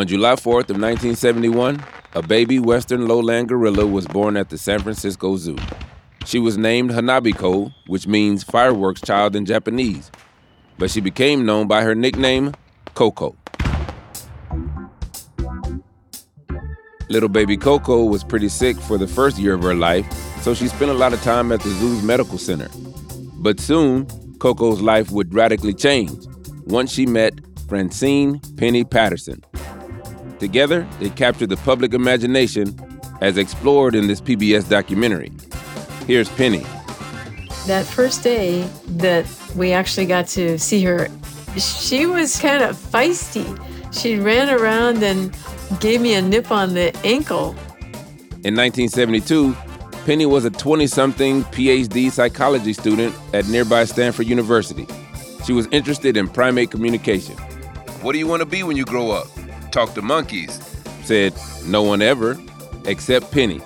On July 4th of 1971, a baby western lowland gorilla was born at the San Francisco Zoo. She was named Hanabiko, which means fireworks child in Japanese, but she became known by her nickname, Coco. Little baby Coco was pretty sick for the first year of her life, so she spent a lot of time at the zoo's medical center. But soon, Coco's life would radically change once she met Francine Penny Patterson. Together, they captured the public imagination as explored in this PBS documentary. Here's Penny. That first day that we actually got to see her, she was kind of feisty. She ran around and gave me a nip on the ankle. In 1972, Penny was a 20 something PhD psychology student at nearby Stanford University. She was interested in primate communication. What do you want to be when you grow up? Talk to monkeys, said no one ever, except Penny.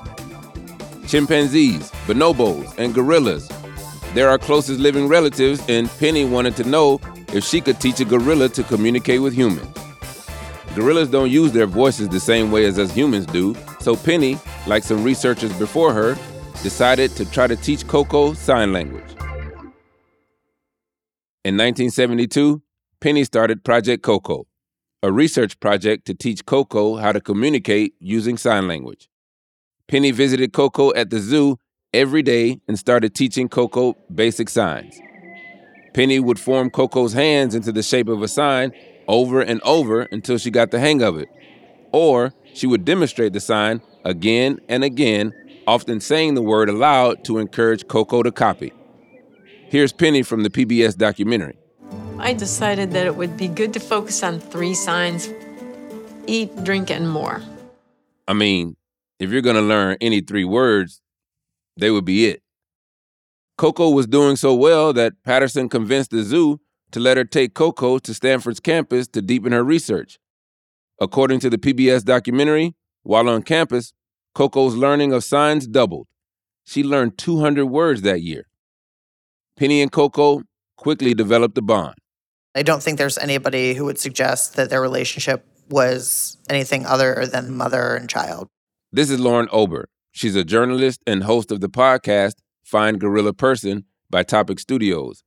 Chimpanzees, bonobos, and gorillas. They're our closest living relatives, and Penny wanted to know if she could teach a gorilla to communicate with humans. Gorillas don't use their voices the same way as us humans do, so Penny, like some researchers before her, decided to try to teach Coco sign language. In 1972, Penny started Project Coco, a research project to teach Coco how to communicate using sign language. Penny visited Coco at the zoo every day and started teaching Coco basic signs. Penny would form Coco's hands into the shape of a sign over and over until she got the hang of it. Or she would demonstrate the sign again and again, often saying the word aloud to encourage Coco to copy. Here's Penny from the PBS documentary. I decided that it would be good to focus on three signs eat, drink, and more. I mean, if you're going to learn any three words, they would be it. Coco was doing so well that Patterson convinced the zoo to let her take Coco to Stanford's campus to deepen her research. According to the PBS documentary, while on campus, Coco's learning of signs doubled. She learned 200 words that year. Penny and Coco quickly developed a bond. I don't think there's anybody who would suggest that their relationship was anything other than mother and child. This is Lauren Ober. She's a journalist and host of the podcast Fine Gorilla Person by Topic Studios.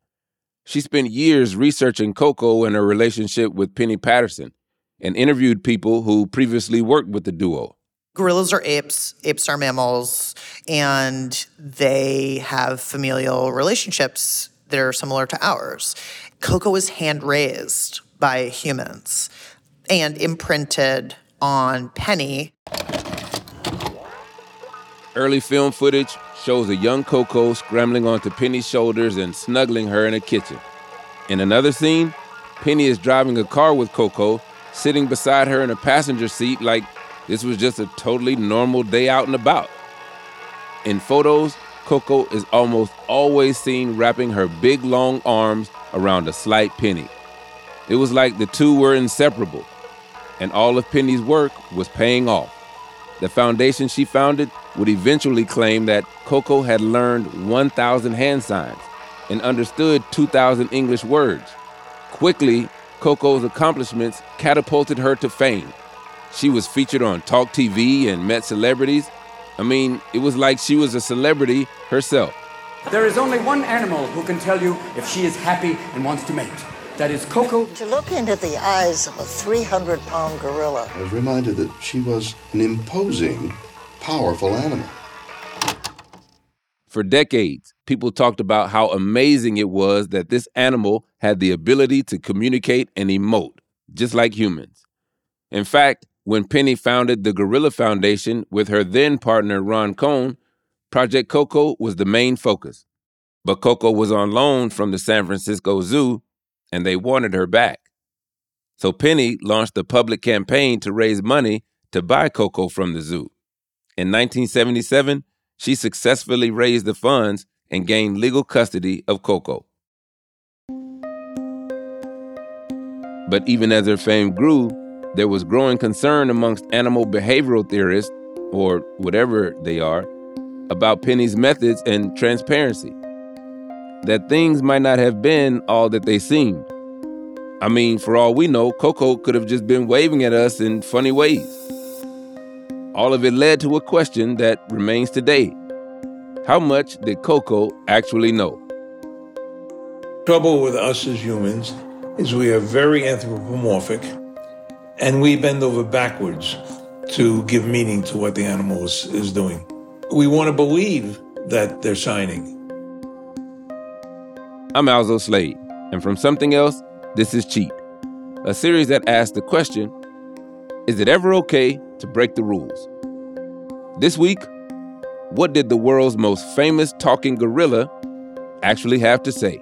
She spent years researching Coco and her relationship with Penny Patterson and interviewed people who previously worked with the duo. Gorillas are apes, apes are mammals, and they have familial relationships that are similar to ours. Coco is hand raised by humans and imprinted on Penny. Early film footage shows a young Coco scrambling onto Penny's shoulders and snuggling her in a kitchen. In another scene, Penny is driving a car with Coco, sitting beside her in a passenger seat like this was just a totally normal day out and about. In photos, Coco is almost always seen wrapping her big long arms around a slight Penny. It was like the two were inseparable, and all of Penny's work was paying off. The foundation she founded would eventually claim that Coco had learned 1,000 hand signs and understood 2,000 English words. Quickly, Coco's accomplishments catapulted her to fame. She was featured on Talk TV and met celebrities. I mean, it was like she was a celebrity herself. There is only one animal who can tell you if she is happy and wants to mate. That is Coco. To look into the eyes of a 300 pound gorilla. I was reminded that she was an imposing, powerful animal. For decades, people talked about how amazing it was that this animal had the ability to communicate and emote, just like humans. In fact, when Penny founded the Gorilla Foundation with her then partner Ron Cohn, Project Coco was the main focus. But Coco was on loan from the San Francisco Zoo, and they wanted her back. So Penny launched a public campaign to raise money to buy Coco from the zoo. In 1977, she successfully raised the funds and gained legal custody of Coco. But even as her fame grew, there was growing concern amongst animal behavioral theorists, or whatever they are, about Penny's methods and transparency. That things might not have been all that they seemed. I mean, for all we know, Coco could have just been waving at us in funny ways. All of it led to a question that remains today How much did Coco actually know? Trouble with us as humans is we are very anthropomorphic and we bend over backwards to give meaning to what the animal is, is doing. We want to believe that they're shining. I'm Alzo Slade, and from Something Else, this is Cheat, a series that asks the question Is it ever okay to break the rules? This week, what did the world's most famous talking gorilla actually have to say?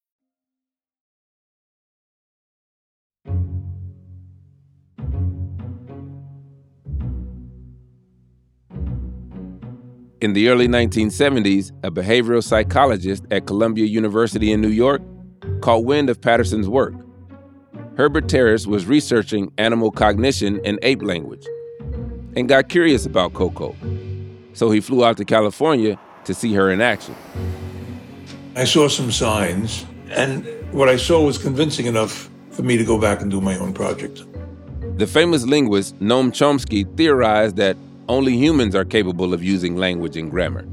In the early 1970s, a behavioral psychologist at Columbia University in New York caught wind of Patterson's work. Herbert Terrace was researching animal cognition and ape language and got curious about Coco. So he flew out to California to see her in action. I saw some signs, and what I saw was convincing enough for me to go back and do my own project. The famous linguist Noam Chomsky theorized that only humans are capable of using language and grammar.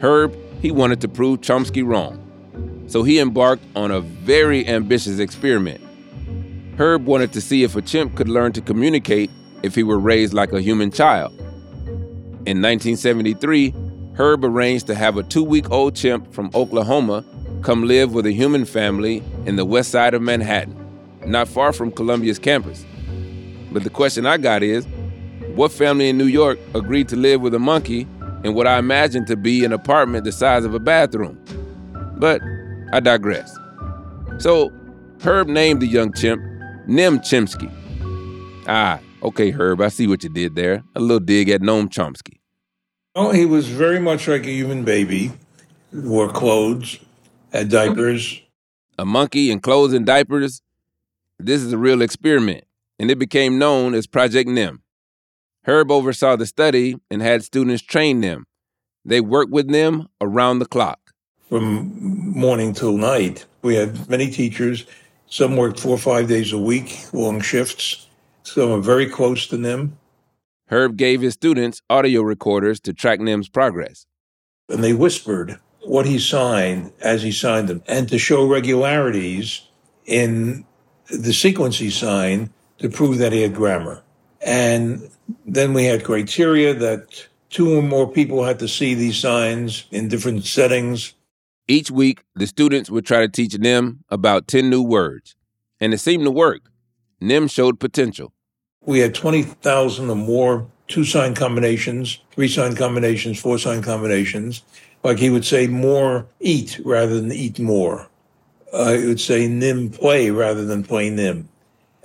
Herb, he wanted to prove Chomsky wrong. So he embarked on a very ambitious experiment. Herb wanted to see if a chimp could learn to communicate if he were raised like a human child. In 1973, Herb arranged to have a two week old chimp from Oklahoma come live with a human family in the west side of Manhattan, not far from Columbia's campus. But the question I got is what family in New York agreed to live with a monkey in what I imagine to be an apartment the size of a bathroom? But I digress. So, Herb named the young chimp Nim Chimpsky. Ah, okay, Herb, I see what you did there. A little dig at Noam Chomsky. Oh, he was very much like a human baby, wore clothes, had diapers. A monkey in clothes and diapers? This is a real experiment, and it became known as Project Nim. Herb oversaw the study and had students train them. They worked with them around the clock. From morning till night, we had many teachers. Some worked four or five days a week, long shifts. Some were very close to Nim. Herb gave his students audio recorders to track Nim's progress. And they whispered what he signed as he signed them and to show regularities in the sequence he signed to prove that he had grammar. And then we had criteria that two or more people had to see these signs in different settings. Each week, the students would try to teach Nim about 10 new words, and it seemed to work. Nim showed potential. We had 20,000 or more two sign combinations, three sign combinations, four sign combinations. Like he would say more eat rather than eat more. Uh, he would say nim play rather than play nim.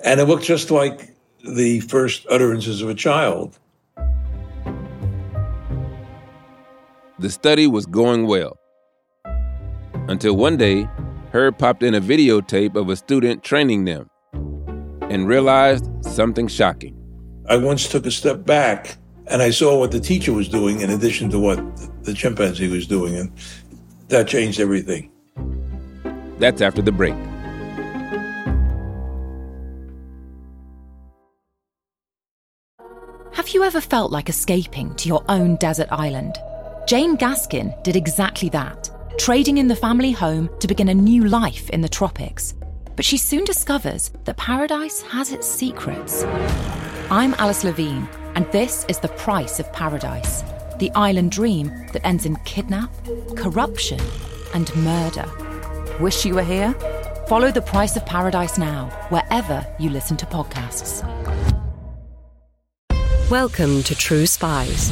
And it looked just like the first utterances of a child. The study was going well. Until one day, Herb popped in a videotape of a student training them and realized something shocking. I once took a step back and I saw what the teacher was doing in addition to what the chimpanzee was doing, and that changed everything. That's after the break. Have you ever felt like escaping to your own desert island? Jane Gaskin did exactly that, trading in the family home to begin a new life in the tropics. But she soon discovers that paradise has its secrets. I'm Alice Levine, and this is The Price of Paradise the island dream that ends in kidnap, corruption, and murder. Wish you were here? Follow The Price of Paradise now, wherever you listen to podcasts. Welcome to True Spies.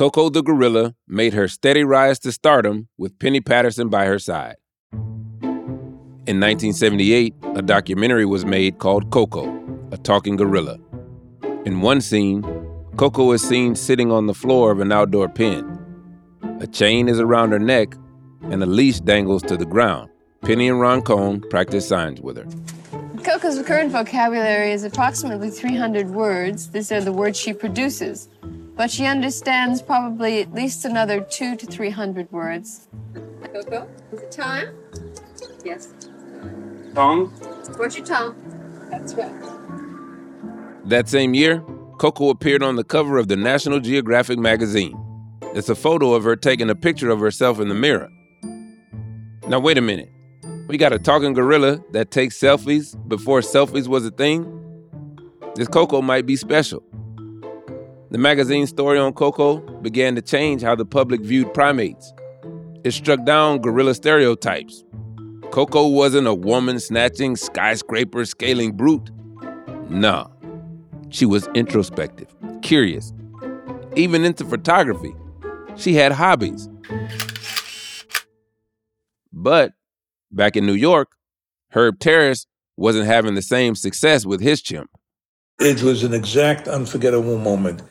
Coco the gorilla made her steady rise to stardom with Penny Patterson by her side. In 1978, a documentary was made called Coco, a talking gorilla. In one scene, Coco is seen sitting on the floor of an outdoor pen. A chain is around her neck, and a leash dangles to the ground. Penny and Ron Cohn practice signs with her. Coco's current vocabulary is approximately 300 words. These are the words she produces. But she understands probably at least another two to 300 words. Coco, is it time? Yes. Tongue? Where's your tongue? That's right. That same year, Coco appeared on the cover of the National Geographic magazine. It's a photo of her taking a picture of herself in the mirror. Now, wait a minute. We got a talking gorilla that takes selfies before selfies was a thing? This Coco might be special. The magazine story on Coco began to change how the public viewed primates. It struck down gorilla stereotypes. Coco wasn't a woman snatching, skyscraper scaling brute. Nah, she was introspective, curious, even into photography. She had hobbies. But back in New York, Herb Terrace wasn't having the same success with his chimp. It was an exact unforgettable moment.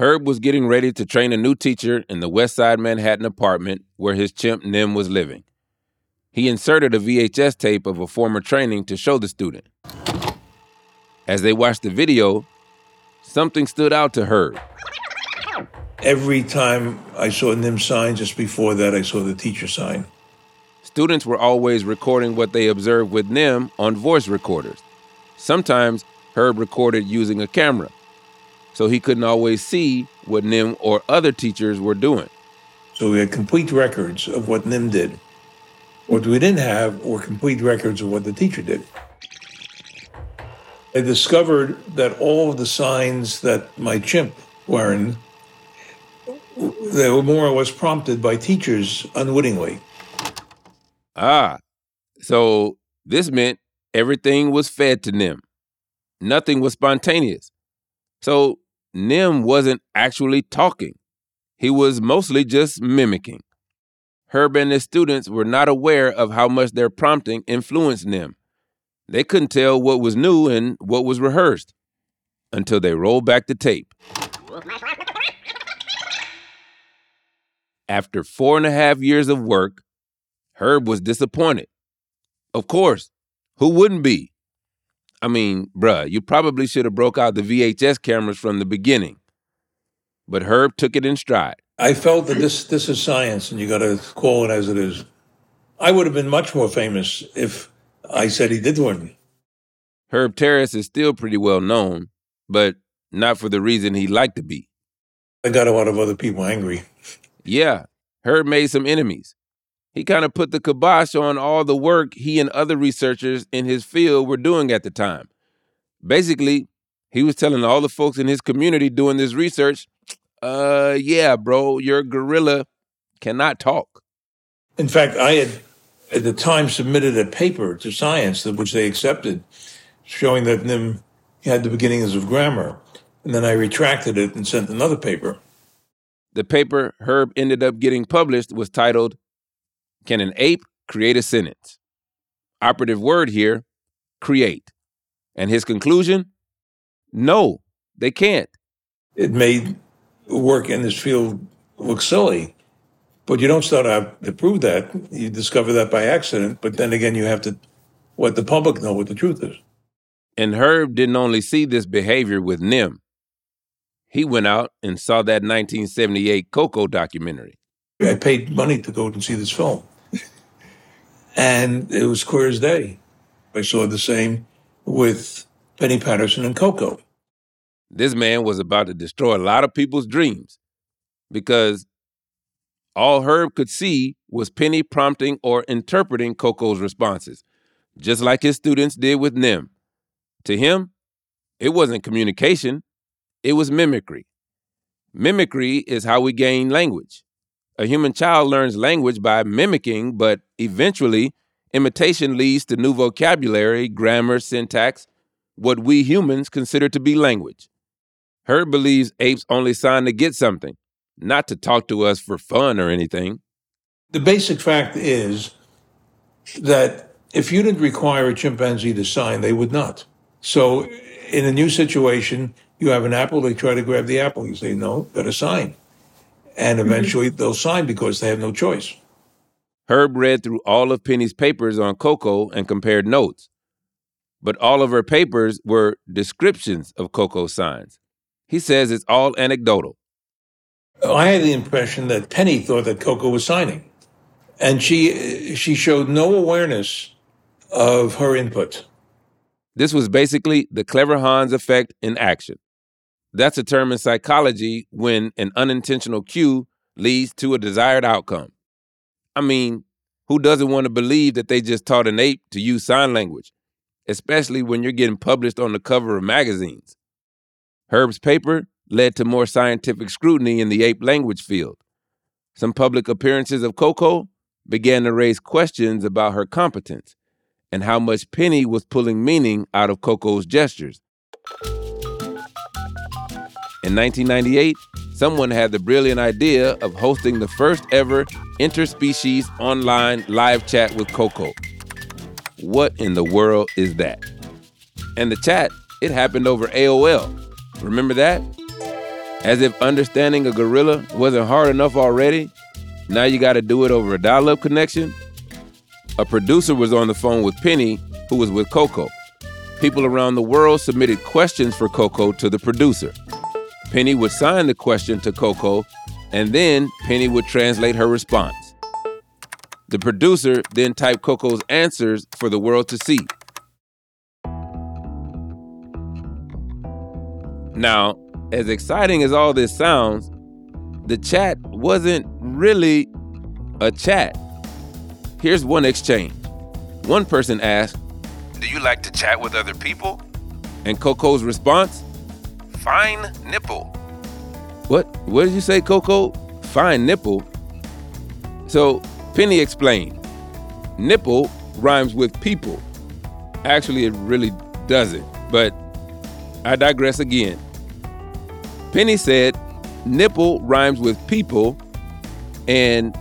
Herb was getting ready to train a new teacher in the West Side Manhattan apartment where his chimp Nim was living. He inserted a VHS tape of a former training to show the student. As they watched the video, something stood out to Herb. Every time I saw Nim sign, just before that, I saw the teacher sign. Students were always recording what they observed with Nim on voice recorders. Sometimes Herb recorded using a camera, so he couldn't always see what Nim or other teachers were doing. So we had complete records of what Nim did. What we didn't have were complete records of what the teacher did. I discovered that all of the signs that my chimp learned, they were more or less prompted by teachers unwittingly. Ah, so this meant everything was fed to Nim. Nothing was spontaneous. So Nim wasn't actually talking. He was mostly just mimicking. Herb and his students were not aware of how much their prompting influenced Nim. They couldn't tell what was new and what was rehearsed until they rolled back the tape. After four and a half years of work, Herb was disappointed. Of course, who wouldn't be? I mean, bruh, you probably should have broke out the VHS cameras from the beginning. But Herb took it in stride. I felt that this this is science, and you got to call it as it is. I would have been much more famous if I said he did one. Me. Herb Terrace is still pretty well known, but not for the reason he liked to be. I got a lot of other people angry. Yeah, Herb made some enemies. He kind of put the kibosh on all the work he and other researchers in his field were doing at the time. Basically, he was telling all the folks in his community doing this research, uh, yeah, bro, your gorilla cannot talk. In fact, I had at the time submitted a paper to science which they accepted, showing that Nim had the beginnings of grammar. And then I retracted it and sent another paper. The paper Herb ended up getting published was titled Can an Ape Create a Sentence? Operative word here, create. And his conclusion? No, they can't. It made work in this field look silly. But you don't start out to prove that. You discover that by accident. But then again, you have to let the public know what the truth is. And Herb didn't only see this behavior with Nim. He went out and saw that 1978 Coco documentary. I paid money to go and see this film. And it was clear as day. I saw the same with Penny Patterson and Coco. This man was about to destroy a lot of people's dreams. because all Herb could see was Penny prompting or interpreting Coco's responses, just like his students did with Nim. To him, it wasn't communication, it was mimicry. Mimicry is how we gain language. A human child learns language by mimicking, but eventually, imitation leads to new vocabulary, grammar, syntax, what we humans consider to be language. Herb believes apes only sign to get something, not to talk to us for fun or anything. The basic fact is that if you didn't require a chimpanzee to sign, they would not. So, in a new situation, you have an apple, they try to grab the apple. You say, no, better sign. And mm-hmm. eventually they'll sign because they have no choice. Herb read through all of Penny's papers on Coco and compared notes. But all of her papers were descriptions of Coco's signs. He says it's all anecdotal. I had the impression that Penny thought that Coco was signing. And she she showed no awareness of her input. This was basically the clever Hans effect in action. That's a term in psychology when an unintentional cue leads to a desired outcome. I mean, who doesn't want to believe that they just taught an ape to use sign language, especially when you're getting published on the cover of magazines? Herb's paper led to more scientific scrutiny in the ape language field. Some public appearances of Coco began to raise questions about her competence and how much Penny was pulling meaning out of Coco's gestures. In 1998, someone had the brilliant idea of hosting the first ever interspecies online live chat with Coco. What in the world is that? And the chat, it happened over AOL. Remember that? As if understanding a gorilla wasn't hard enough already, now you got to do it over a dial up connection? A producer was on the phone with Penny, who was with Coco. People around the world submitted questions for Coco to the producer. Penny would sign the question to Coco, and then Penny would translate her response. The producer then typed Coco's answers for the world to see. Now, as exciting as all this sounds, the chat wasn't really a chat. Here's one exchange. One person asked, Do you like to chat with other people? And Coco's response, Fine nipple. What? What did you say, Coco? Fine nipple? So Penny explained, nipple rhymes with people. Actually, it really doesn't, but I digress again. Penny said, nipple rhymes with people, and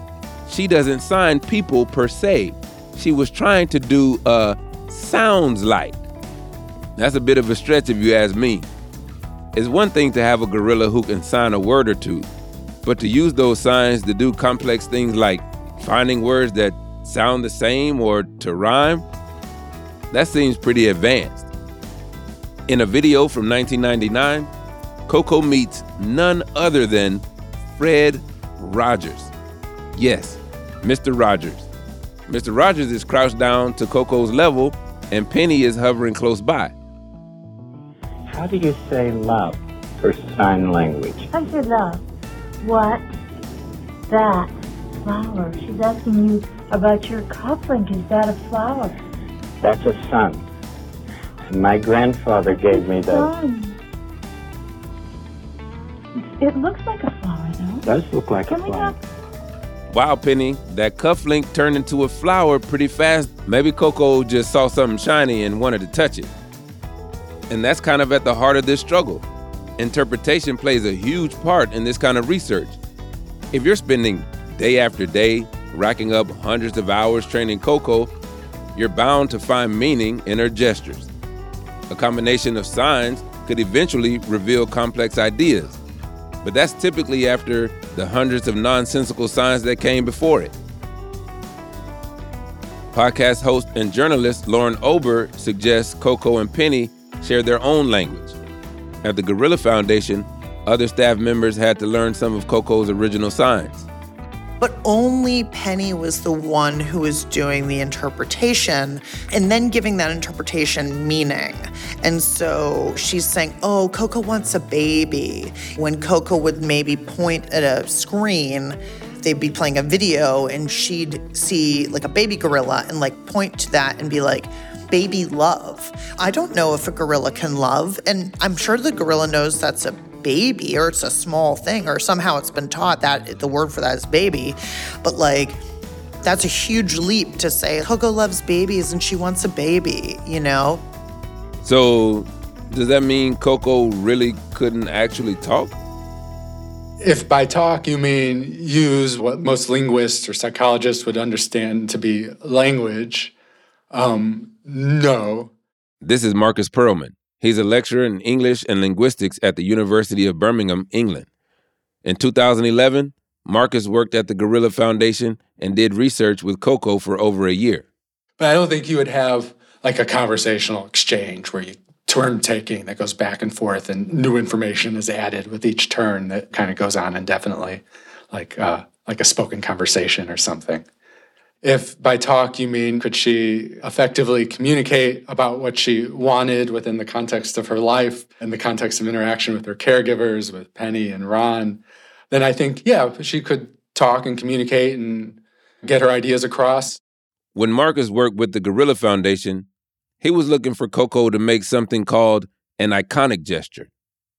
she doesn't sign people per se. She was trying to do a sounds like. That's a bit of a stretch if you ask me. It's one thing to have a gorilla who can sign a word or two, but to use those signs to do complex things like finding words that sound the same or to rhyme, that seems pretty advanced. In a video from 1999, Coco meets none other than Fred Rogers. Yes, Mr. Rogers. Mr. Rogers is crouched down to Coco's level, and Penny is hovering close by. How do you say love for sign language? I say love. What? That. Flower. She's asking you about your cufflink. Is that a flower? That's a sun. My grandfather gave me those. Sun. It looks like a flower, though. Does look like Can a we flower. have Wow, Penny, that cufflink turned into a flower pretty fast. Maybe Coco just saw something shiny and wanted to touch it. And that's kind of at the heart of this struggle. Interpretation plays a huge part in this kind of research. If you're spending day after day racking up hundreds of hours training Coco, you're bound to find meaning in her gestures. A combination of signs could eventually reveal complex ideas, but that's typically after the hundreds of nonsensical signs that came before it. Podcast host and journalist Lauren Ober suggests Coco and Penny share their own language. At the Gorilla Foundation, other staff members had to learn some of Coco's original signs. But only Penny was the one who was doing the interpretation and then giving that interpretation meaning. And so she's saying, Oh, Coco wants a baby. When Coco would maybe point at a screen, they'd be playing a video and she'd see like a baby gorilla and like point to that and be like, baby love. I don't know if a gorilla can love, and I'm sure the gorilla knows that's a baby or it's a small thing or somehow it's been taught that the word for that is baby. But like, that's a huge leap to say Coco loves babies and she wants a baby, you know? So, does that mean Coco really couldn't actually talk? If by talk you mean use what most linguists or psychologists would understand to be language, um, no. This is Marcus Perlman. He's a lecturer in English and linguistics at the University of Birmingham, England. In 2011, Marcus worked at the Gorilla Foundation and did research with Coco for over a year. But I don't think you would have like a conversational exchange where you turn taking that goes back and forth and new information is added with each turn that kind of goes on indefinitely, like uh, like a spoken conversation or something. If by talk you mean could she effectively communicate about what she wanted within the context of her life and the context of interaction with her caregivers, with Penny and Ron, then I think, yeah, she could talk and communicate and get her ideas across. When Marcus worked with the Gorilla Foundation, he was looking for Coco to make something called an iconic gesture.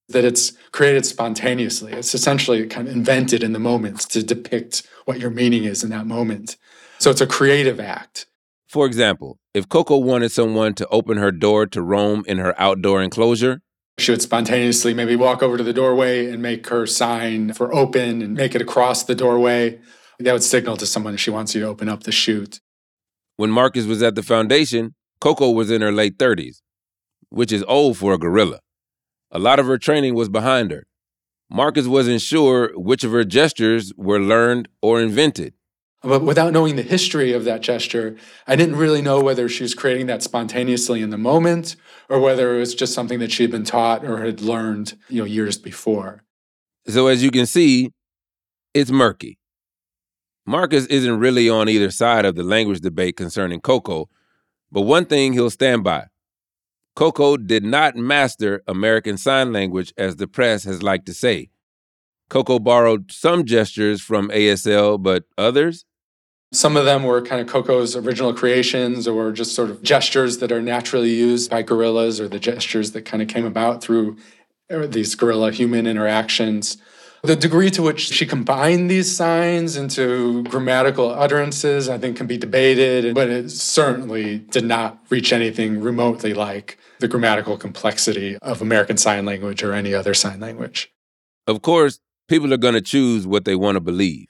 That it's created spontaneously. It's essentially kind of invented in the moment to depict what your meaning is in that moment. So it's a creative act. For example, if Coco wanted someone to open her door to roam in her outdoor enclosure, she would spontaneously maybe walk over to the doorway and make her sign for open and make it across the doorway. That would signal to someone she wants you to open up the chute. When Marcus was at the foundation, Coco was in her late 30s, which is old for a gorilla. A lot of her training was behind her. Marcus wasn't sure which of her gestures were learned or invented. But without knowing the history of that gesture, I didn't really know whether she was creating that spontaneously in the moment or whether it was just something that she had been taught or had learned, you know, years before. So as you can see, it's murky. Marcus isn't really on either side of the language debate concerning Coco, but one thing he'll stand by. Coco did not master American Sign Language as the press has liked to say. Coco borrowed some gestures from ASL, but others some of them were kind of Coco's original creations or just sort of gestures that are naturally used by gorillas or the gestures that kind of came about through uh, these gorilla human interactions. The degree to which she combined these signs into grammatical utterances, I think, can be debated, but it certainly did not reach anything remotely like the grammatical complexity of American Sign Language or any other sign language. Of course, people are going to choose what they want to believe.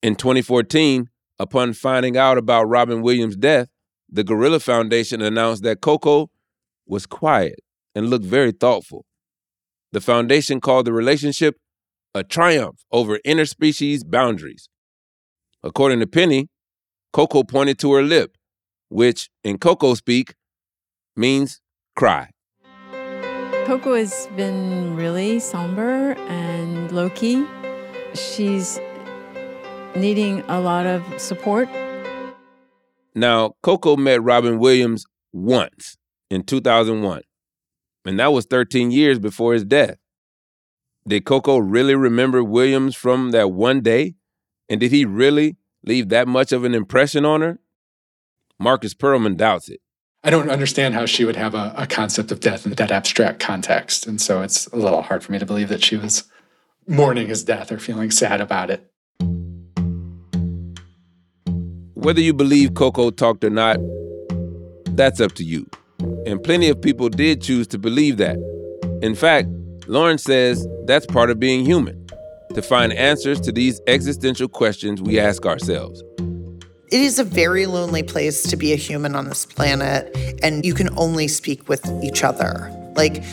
In 2014, upon finding out about Robin Williams' death, the Gorilla Foundation announced that Coco was quiet and looked very thoughtful. The foundation called the relationship a triumph over interspecies boundaries. According to Penny, Coco pointed to her lip, which in Coco speak means cry. Coco has been really somber and low key. She's needing a lot of support. Now, Coco met Robin Williams once in 2001, and that was 13 years before his death. Did Coco really remember Williams from that one day? And did he really leave that much of an impression on her? Marcus Perlman doubts it. I don't understand how she would have a, a, concept of death in that abstract context. And so it's a little hard for me to believe that she was mourning his death or feeling sad about it. Whether you believe Coco talked or not, that's up to you. And plenty of people did choose to believe that. In fact, Lauren says that's part of being human, to find answers to these existential questions we ask ourselves. It is a very lonely place to be a human on this planet, and you can only speak with each other. Like,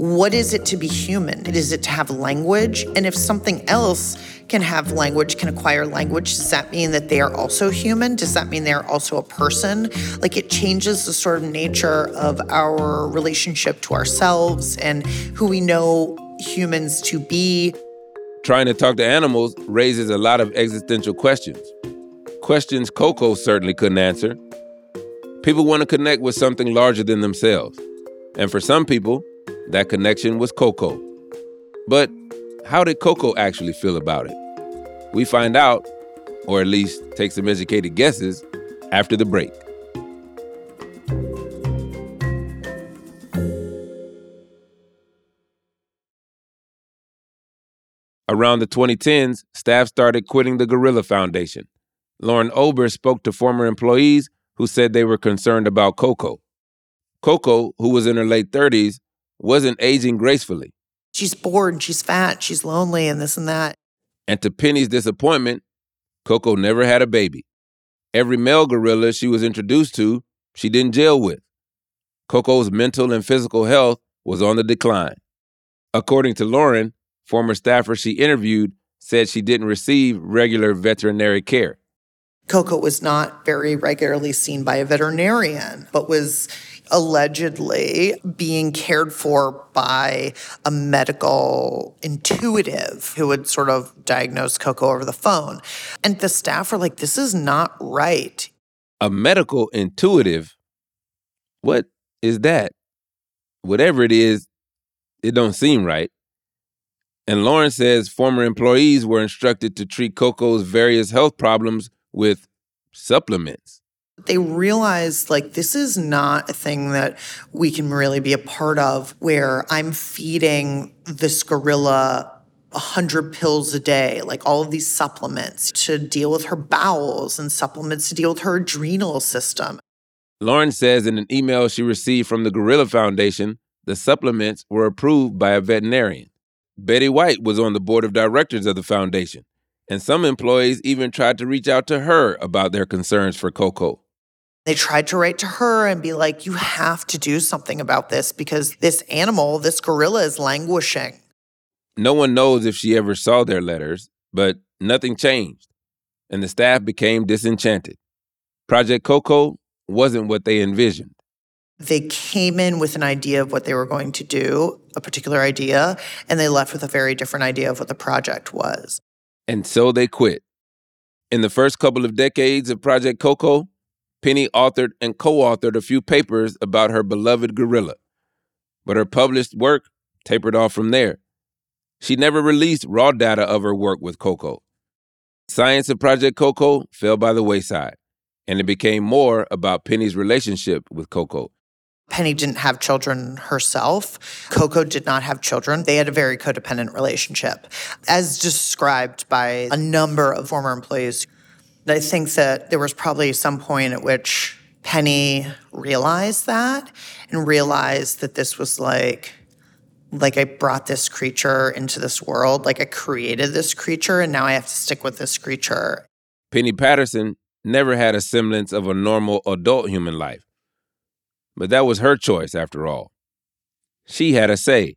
what is it to be human? Is it to have language? And if something else can have language, can acquire language, does that mean that they are also human? Does that mean they're also a person? Like it changes the sort of nature of our relationship to ourselves and who we know humans to be. Trying to talk to animals raises a lot of existential questions. Questions Coco certainly couldn't answer. People want to connect with something larger than themselves. And for some people, that connection was Coco. But how did Coco actually feel about it? We find out, or at least take some educated guesses, after the break. Around the 2010s, staff started quitting the Gorilla Foundation. Lauren Ober spoke to former employees who said they were concerned about Coco. Coco, who was in her late 30s, wasn't aging gracefully. She's bored, she's fat, she's lonely, and this and that. And to Penny's disappointment, Coco never had a baby. Every male gorilla she was introduced to, she didn't jail with. Coco's mental and physical health was on the decline. According to Lauren, former staffer she interviewed said she didn't receive regular veterinary care. Coco was not very regularly seen by a veterinarian, but was allegedly being cared for by a medical intuitive who would sort of diagnose Coco over the phone. And the staff were like, this is not right. A medical intuitive? What is that? Whatever it is, it don't seem right. And Lauren says former employees were instructed to treat Coco's various health problems with supplements. They realized like this is not a thing that we can really be a part of where I'm feeding this gorilla a hundred pills a day, like all of these supplements to deal with her bowels and supplements to deal with her adrenal system. Lauren says in an email she received from the Gorilla Foundation, the supplements were approved by a veterinarian. Betty White was on the board of directors of the foundation, and some employees even tried to reach out to her about their concerns for Coco. They tried to write to her and be like, you have to do something about this because this animal, this gorilla, is languishing. No one knows if she ever saw their letters, but nothing changed, and the staff became disenchanted. Project Coco wasn't what they envisioned. They came in with an idea of what they were going to do, a particular idea, and they left with a very different idea of what the project was. And so they quit. In the first couple of decades of Project Coco, Penny authored and co authored a few papers about her beloved gorilla. But her published work tapered off from there. She never released raw data of her work with Coco. Science of Project Coco fell by the wayside, and it became more about Penny's relationship with Coco. Penny didn't have children herself. Coco did not have children. They had a very codependent relationship, as described by a number of former employees. I think that there was probably some point at which Penny realized that and realized that this was like, like I brought this creature into this world, like I created this creature, and now I have to stick with this creature. Penny Patterson never had a semblance of a normal adult human life. But that was her choice, after all. She had a say.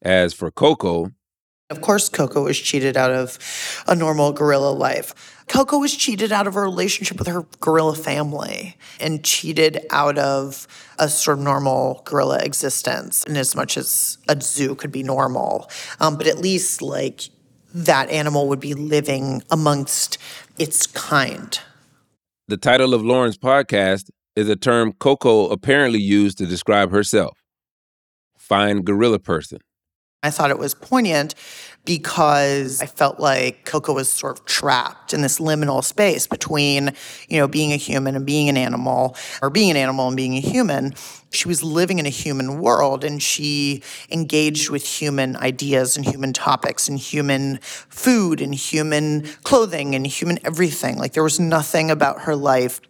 As for Coco, of course, Coco was cheated out of a normal gorilla life. Coco was cheated out of a relationship with her gorilla family and cheated out of a sort of normal gorilla existence, in as much as a zoo could be normal. Um, but at least, like, that animal would be living amongst its kind. The title of Lauren's podcast is a term Coco apparently used to describe herself fine gorilla person. I thought it was poignant because I felt like Coco was sort of trapped in this liminal space between, you know, being a human and being an animal, or being an animal and being a human. She was living in a human world and she engaged with human ideas and human topics and human food and human clothing and human everything. Like there was nothing about her life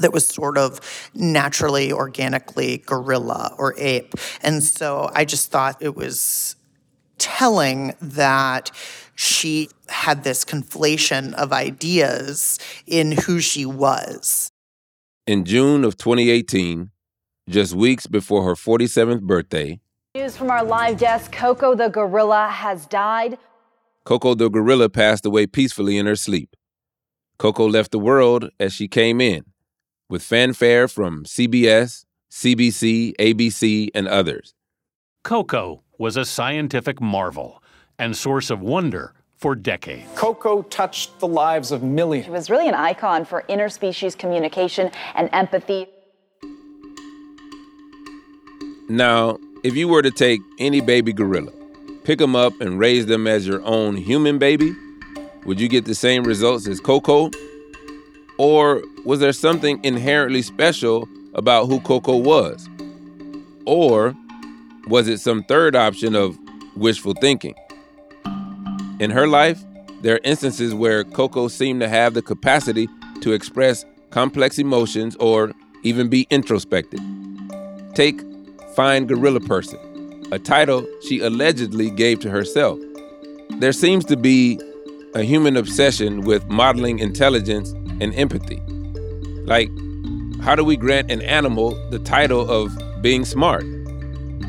that was sort of naturally, organically gorilla or ape. And so I just thought it was telling that she had this conflation of ideas in who she was. In June of 2018, just weeks before her 47th birthday, News from our live desk Coco the gorilla has died. Coco the gorilla passed away peacefully in her sleep. Coco left the world as she came in, with fanfare from CBS, CBC, ABC, and others. Coco was a scientific marvel, and source of wonder for decades. Coco touched the lives of millions. She was really an icon for interspecies communication and empathy. Now, if you were to take any baby gorilla, pick them up and raise them as your own human baby, would you get the same results as Coco? Or was there something inherently special about who Koko was? Or was it some third option of wishful thinking? In her life, there are instances where Koko seemed to have the capacity to express complex emotions or even be introspective. Take Fine Gorilla Person, a title she allegedly gave to herself. There seems to be a human obsession with modeling intelligence and empathy. Like, how do we grant an animal the title of being smart?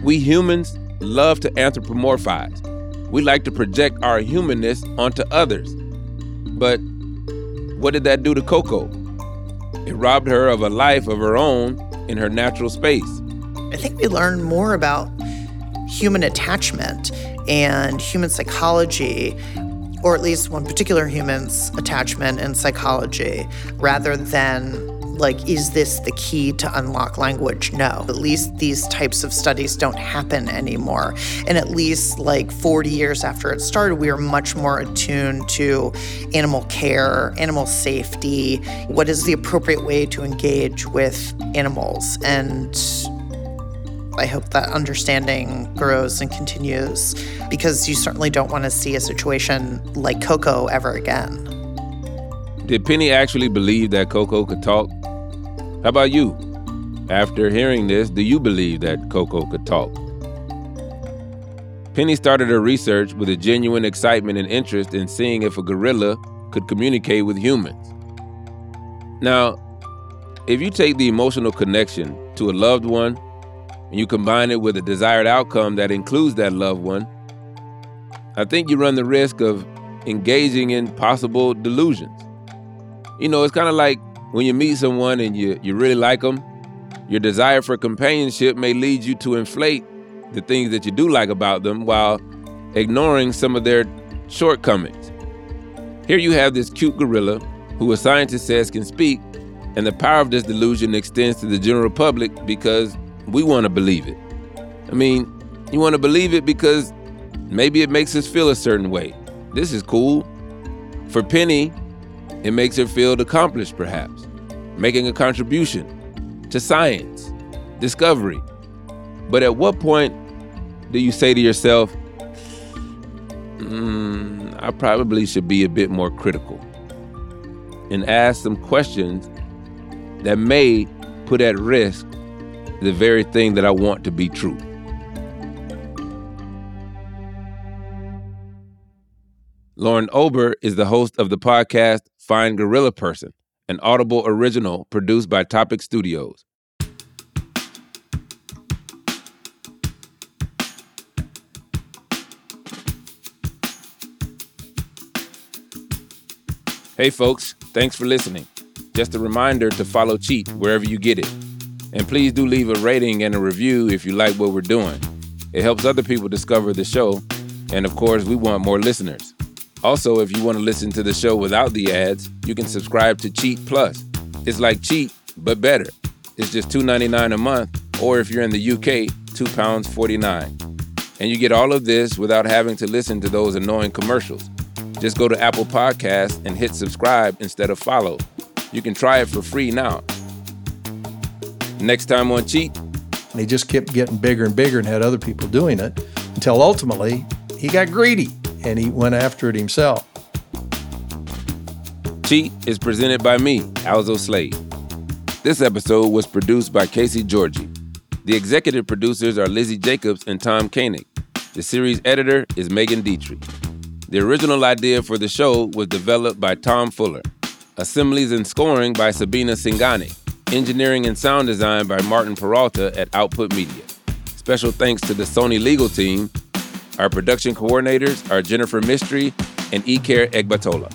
We humans love to anthropomorphize we like to project our humanness onto others. But what did that do to Koko? It robbed her of a life of her own in her natural space. I think we learned more about human attachment and human psychology, or at least one particular human's attachment and psychology, rather than like, is this the key to unlock language? No. At least these types of studies don't happen anymore. And at least like 40 years after it started, we are much more attuned to animal care, animal safety, what is the appropriate way to engage with animals. And I hope that understanding grows and continues because you certainly don't want to see a situation like Koko ever again. Did Penny actually believe that Koko could talk? How about you? After hearing this, do you believe that Koko could talk? Penny started her research with a genuine excitement and interest in seeing if a gorilla could communicate with humans. Now, if you take the emotional connection to a loved one and you combine it with a desired outcome that includes that loved one, I think you run the risk of engaging in possible delusions. You know, it's kind of like when you meet someone and you, you really like them, your desire for companionship may lead you to inflate the things that you do like about them while ignoring some of their shortcomings. Here you have this cute gorilla who a scientist says can speak, and the power of this delusion extends to the general public because we want to believe it. I mean, you want to believe it because maybe it makes us feel a certain way. This is cool. For Penny, it makes her feel accomplished, perhaps, making a contribution to science, discovery. But at what point do you say to yourself, mm, I probably should be a bit more critical and ask some questions that may put at risk the very thing that I want to be true? Lauren Ober is the host of the podcast Fine Gorilla Person, an Audible original produced by Topic Studios. Hey folks, thanks for listening. Just a reminder to follow Cheat wherever you get it. And please do leave a rating and a review if you like what we're doing. It helps other people discover the show, and of course, we want more listeners. Also, if you want to listen to the show without the ads, you can subscribe to Cheat Plus. It's like Cheat, but better. It's just $2.99 a month, or if you're in the UK, £2.49. And you get all of this without having to listen to those annoying commercials. Just go to Apple Podcasts and hit subscribe instead of follow. You can try it for free now. Next time on Cheat. And he just kept getting bigger and bigger and had other people doing it until ultimately he got greedy and he went after it himself. Cheat is presented by me, Alzo Slade. This episode was produced by Casey Georgie. The executive producers are Lizzie Jacobs and Tom Koenig. The series editor is Megan Dietrich. The original idea for the show was developed by Tom Fuller. Assemblies and scoring by Sabina Singani. Engineering and sound design by Martin Peralta at Output Media. Special thanks to the Sony legal team our production coordinators are Jennifer Mystery and Iker Egbatola.